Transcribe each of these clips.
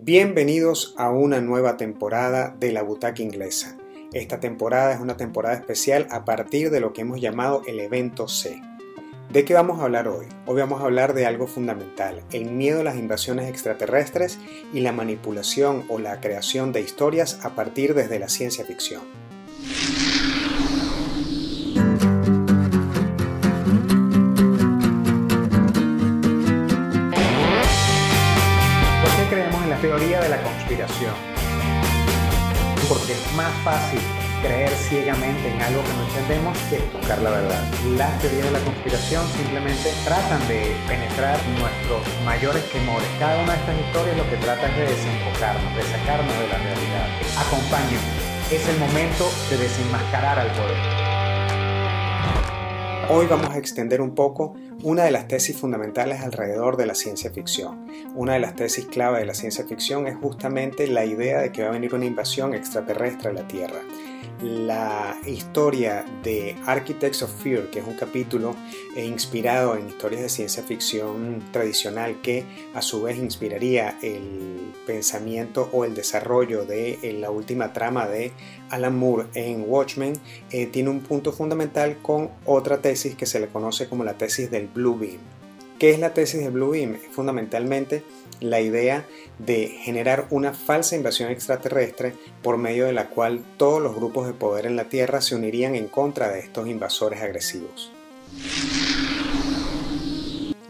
Bienvenidos a una nueva temporada de la Butaca Inglesa. Esta temporada es una temporada especial a partir de lo que hemos llamado el evento C. ¿De qué vamos a hablar hoy? Hoy vamos a hablar de algo fundamental, el miedo a las invasiones extraterrestres y la manipulación o la creación de historias a partir desde la ciencia ficción. Ciegamente en algo que no entendemos que buscar la verdad. Las teorías de la conspiración simplemente tratan de penetrar nuestros mayores temores. Cada una de estas historias lo que trata es de desenfocarnos, de sacarnos de la realidad. Acompáñenme. Es el momento de desenmascarar al poder. Hoy vamos a extender un poco una de las tesis fundamentales alrededor de la ciencia ficción. Una de las tesis clave de la ciencia ficción es justamente la idea de que va a venir una invasión extraterrestre a la Tierra la historia de Architects of Fear, que es un capítulo eh, inspirado en historias de ciencia ficción tradicional que a su vez inspiraría el pensamiento o el desarrollo de eh, la última trama de Alan Moore en Watchmen, eh, tiene un punto fundamental con otra tesis que se le conoce como la tesis del Blue Beam. ¿Qué es la tesis del Blue Beam? Fundamentalmente la idea de generar una falsa invasión extraterrestre por medio de la cual todos los grupos de poder en la Tierra se unirían en contra de estos invasores agresivos.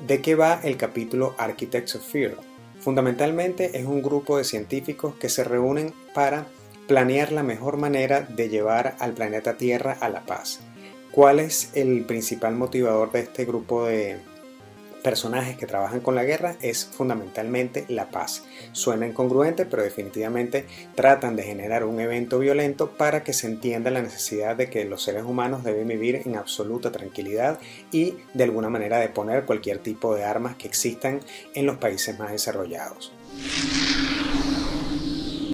¿De qué va el capítulo Architects of Fear? Fundamentalmente es un grupo de científicos que se reúnen para planear la mejor manera de llevar al planeta Tierra a la paz. ¿Cuál es el principal motivador de este grupo de, personajes que trabajan con la guerra es fundamentalmente la paz. Suena incongruente, pero definitivamente tratan de generar un evento violento para que se entienda la necesidad de que los seres humanos deben vivir en absoluta tranquilidad y de alguna manera de poner cualquier tipo de armas que existan en los países más desarrollados.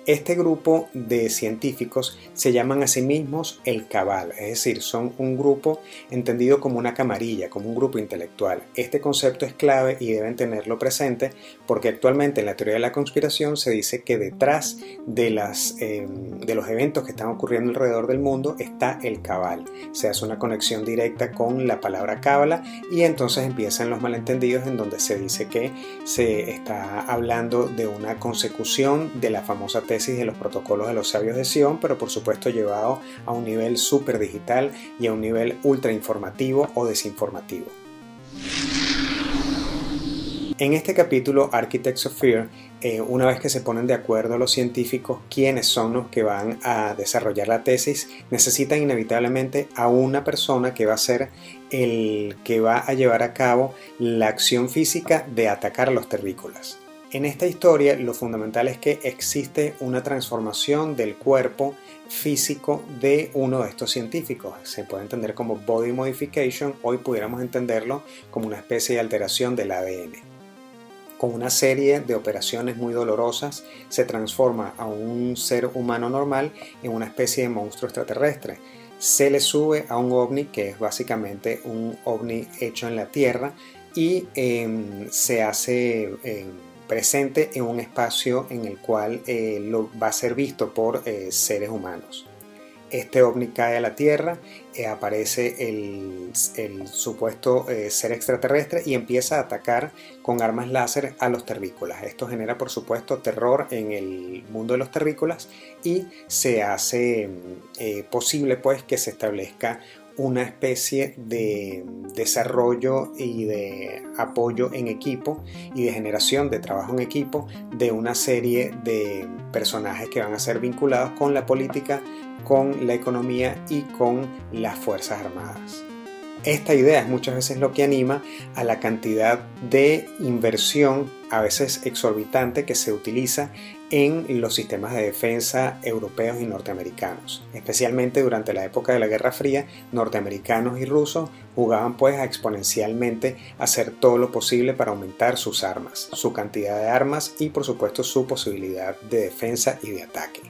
Este grupo de científicos se llaman a sí mismos el cabal, es decir, son un grupo entendido como una camarilla, como un grupo intelectual. Este concepto es clave y deben tenerlo presente porque actualmente en la teoría de la conspiración se dice que detrás de, em, los eventos que están ocurriendo alrededor del mundo está el cabal. Se hace una conexión directa con la palabra cábala y entonces empiezan los malentendidos en donde se dice que se está hablando de una consecución de la famosa teoría de los protocolos de los sabios de Sion, pero por supuesto llevado a un nivel súper digital y a un nivel ultra informativo o desinformativo. En este capítulo, Architects of Fear, eh, una vez que se ponen de acuerdo los científicos quiénes son los que van a desarrollar la tesis, necesitan inevitablemente a una persona que va a ser el que va a llevar a cabo la acción física de atacar a los terrícolas. En esta historia lo fundamental es que existe una transformación del cuerpo físico de uno de estos científicos. Se puede entender como body modification, hoy pudiéramos entenderlo como una especie de alteración del ADN. Con una serie de operaciones muy dolorosas se transforma a un ser humano normal en una especie de monstruo extraterrestre. Se le sube a un ovni que es básicamente un ovni hecho en la Tierra y em, se hace... Em, presente en un espacio en el cual eh, lo, va a ser visto por eh, seres humanos. Este ovni cae a la Tierra, eh, aparece el, supuesto ser extraterrestre y empieza a atacar con armas láser a los terrícolas. Esto genera por supuesto terror en el mundo de los terrícolas y se hace posible pues que se establezca una especie de desarrollo y de apoyo en equipo y de generación de trabajo en equipo de una serie de personajes que van a ser vinculados con la política, con la economía y con las Fuerzas Armadas. Esta idea es muchas veces lo que anima a la cantidad de inversión, a veces exorbitante, que se utiliza en los sistemas de defensa europeos y norteamericanos. Especialmente durante la época de la Guerra Fría, norteamericanos y rusos jugaban pues a exponencialmente hacer todo lo posible para aumentar sus armas, su cantidad de armas y por supuesto su posibilidad de defensa y de ataque.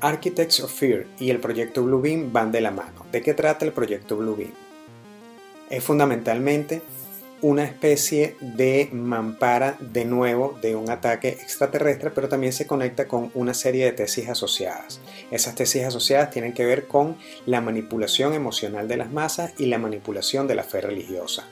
Architects of Fear y el proyecto Bluebeam van de la mano. ¿De qué trata el proyecto Bluebeam? Es fundamentalmente una especie de mampara de nuevo de un ataque extraterrestre, pero también se conecta con una serie de tesis asociadas. Esas tesis asociadas tienen que ver con la manipulación emocional de las masas y la manipulación de la fe religiosa.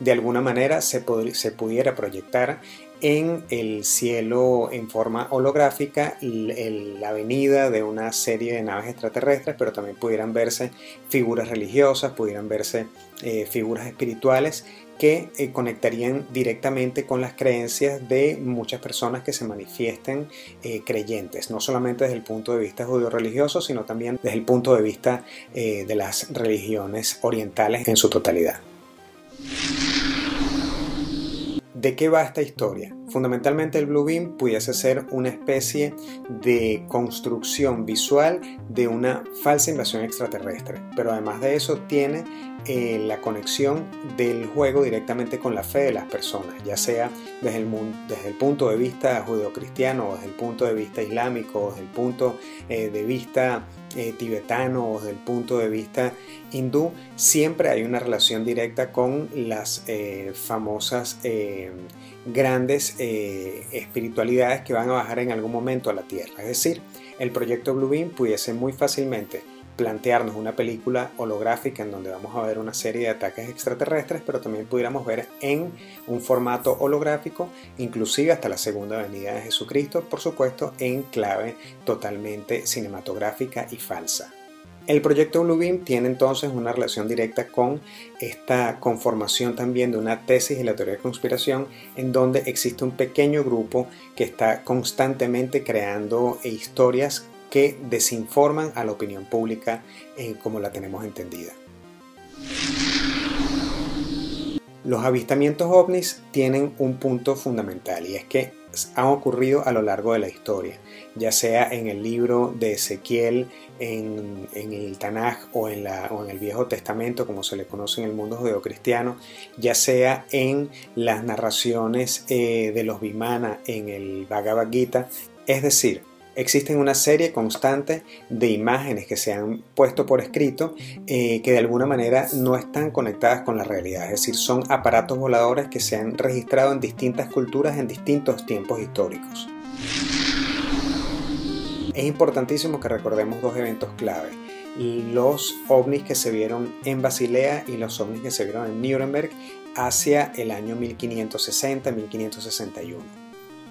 De alguna manera se, se pudiera proyectar en el cielo en forma holográfica la venida de una serie de naves extraterrestres, pero también pudieran verse figuras religiosas, pudieran verse eh, figuras espirituales que eh, conectarían directamente con las creencias de muchas personas que se manifiesten eh, creyentes, no solamente desde el punto de vista judío-religioso, sino también desde el punto de vista de las religiones orientales en su totalidad. ¿De qué va esta historia? Fundamentalmente el Blue Beam pudiese ser una especie de construcción visual de una falsa invasión extraterrestre, pero además de eso tiene eh, la conexión del juego directamente con la fe de las personas, ya sea desde el, punto de vista judeocristiano, desde el punto de vista islámico, desde el punto eh, de vista eh, tibetano o desde el punto de vista hindú, siempre hay una relación directa con las famosas grandes espiritualidades que van a bajar en algún momento a la Tierra. Es decir, el proyecto Blue Beam pudiese muy fácilmente plantearnos una película holográfica en donde vamos a ver una serie de ataques extraterrestres, pero también pudiéramos ver en un formato holográfico, inclusive hasta la segunda venida de Jesucristo, por supuesto, en clave totalmente cinematográfica y falsa. El proyecto Bluebeam tiene entonces una relación directa con esta conformación también de una tesis y la teoría de conspiración en donde existe un pequeño grupo que está constantemente creando historias que desinforman a la opinión pública en como la tenemos entendida. Los avistamientos ovnis tienen un punto fundamental y es que han ocurrido a lo largo de la historia, ya sea en el libro de Ezequiel, en, el Tanaj o en, el Viejo Testamento, como se le conoce en el mundo judeocristiano, ya sea en las narraciones eh, de los Vimana en el Bhagavad Gita, es decir, existen una serie constante de imágenes que se han puesto por escrito eh, que de alguna manera no están conectadas con la realidad, es decir, son aparatos voladores que se han registrado en distintas culturas en distintos tiempos históricos. Es importantísimo que recordemos dos eventos clave, los ovnis que se vieron en Basilea y los ovnis que se vieron en Nuremberg hacia el año 1560-1561.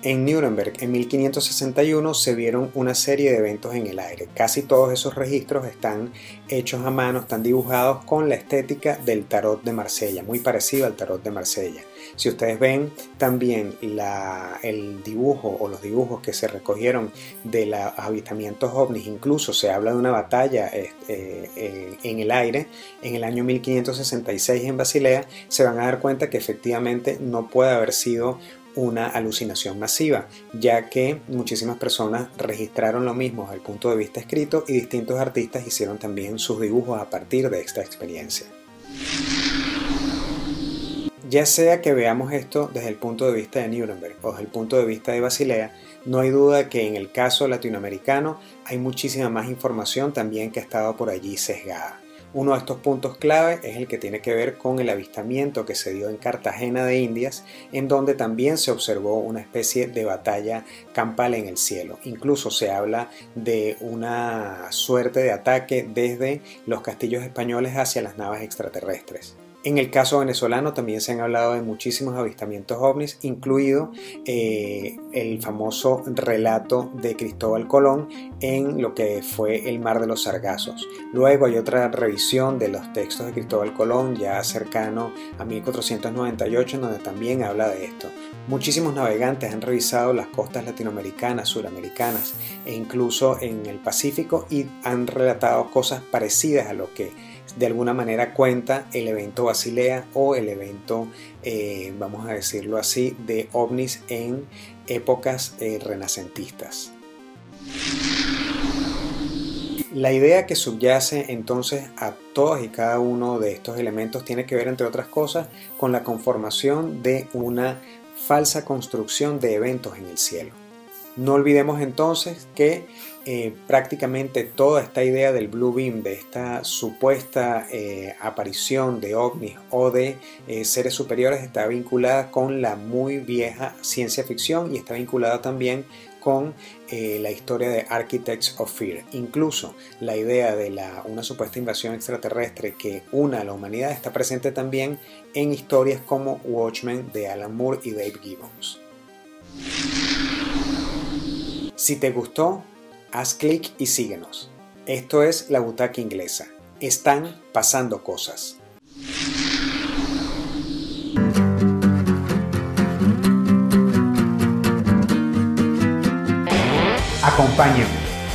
En Nuremberg en 1561 se vieron una serie de eventos en el aire. Casi todos esos registros están hechos a mano, están dibujados con la estética del tarot de Marsella, muy parecido al tarot de Marsella. Si ustedes ven también el dibujo o los dibujos que se recogieron de los avistamientos ovnis, incluso se habla de una batalla este, eh, en el aire en el año 1566 en Basilea, se van a dar cuenta que efectivamente no puede haber sido una alucinación masiva, ya que muchísimas personas registraron lo mismo desde el punto de vista escrito y distintos artistas hicieron también sus dibujos a partir de esta experiencia. Ya sea que veamos esto desde el punto de vista de Nuremberg o desde el punto de vista de Basilea, no hay duda que en el caso latinoamericano hay muchísima más información también que ha estado por allí sesgada. Uno de estos puntos clave es el que tiene que ver con el avistamiento que se dio en Cartagena de Indias, en donde también se observó una especie de batalla campal en el cielo. Incluso se habla de una suerte de ataque desde los castillos españoles hacia las naves extraterrestres. En el caso venezolano también se han hablado de muchísimos avistamientos ovnis, incluido eh, el famoso relato de Cristóbal Colón en lo que fue el Mar de los Sargazos. Luego hay otra revisión de los textos de Cristóbal Colón ya cercano a 1498 en donde también habla de esto. Muchísimos navegantes han revisado las costas latinoamericanas, suramericanas e incluso en el Pacífico y han relatado cosas parecidas a lo que de alguna manera cuenta el evento Basilea o el evento, eh, vamos a decirlo así, de ovnis en épocas eh, renacentistas. La idea que subyace entonces a todos y cada uno de estos elementos tiene que ver, entre otras cosas, con la conformación de una falsa construcción de eventos en el cielo. No olvidemos entonces que eh, prácticamente toda esta idea del Blue Beam, de esta supuesta eh, aparición de ovnis o de eh, seres superiores, está vinculada con la muy vieja ciencia ficción y está vinculada también con la historia de Architects of Fear. Incluso la idea de una supuesta invasión extraterrestre que una a la humanidad está presente también en historias como Watchmen de Alan Moore y Dave Gibbons. Si te gustó, haz clic y síguenos. Esto es La Butaca Inglesa. Están pasando cosas. Acompáñenme.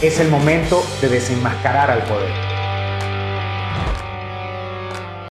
Es el momento de desenmascarar al poder.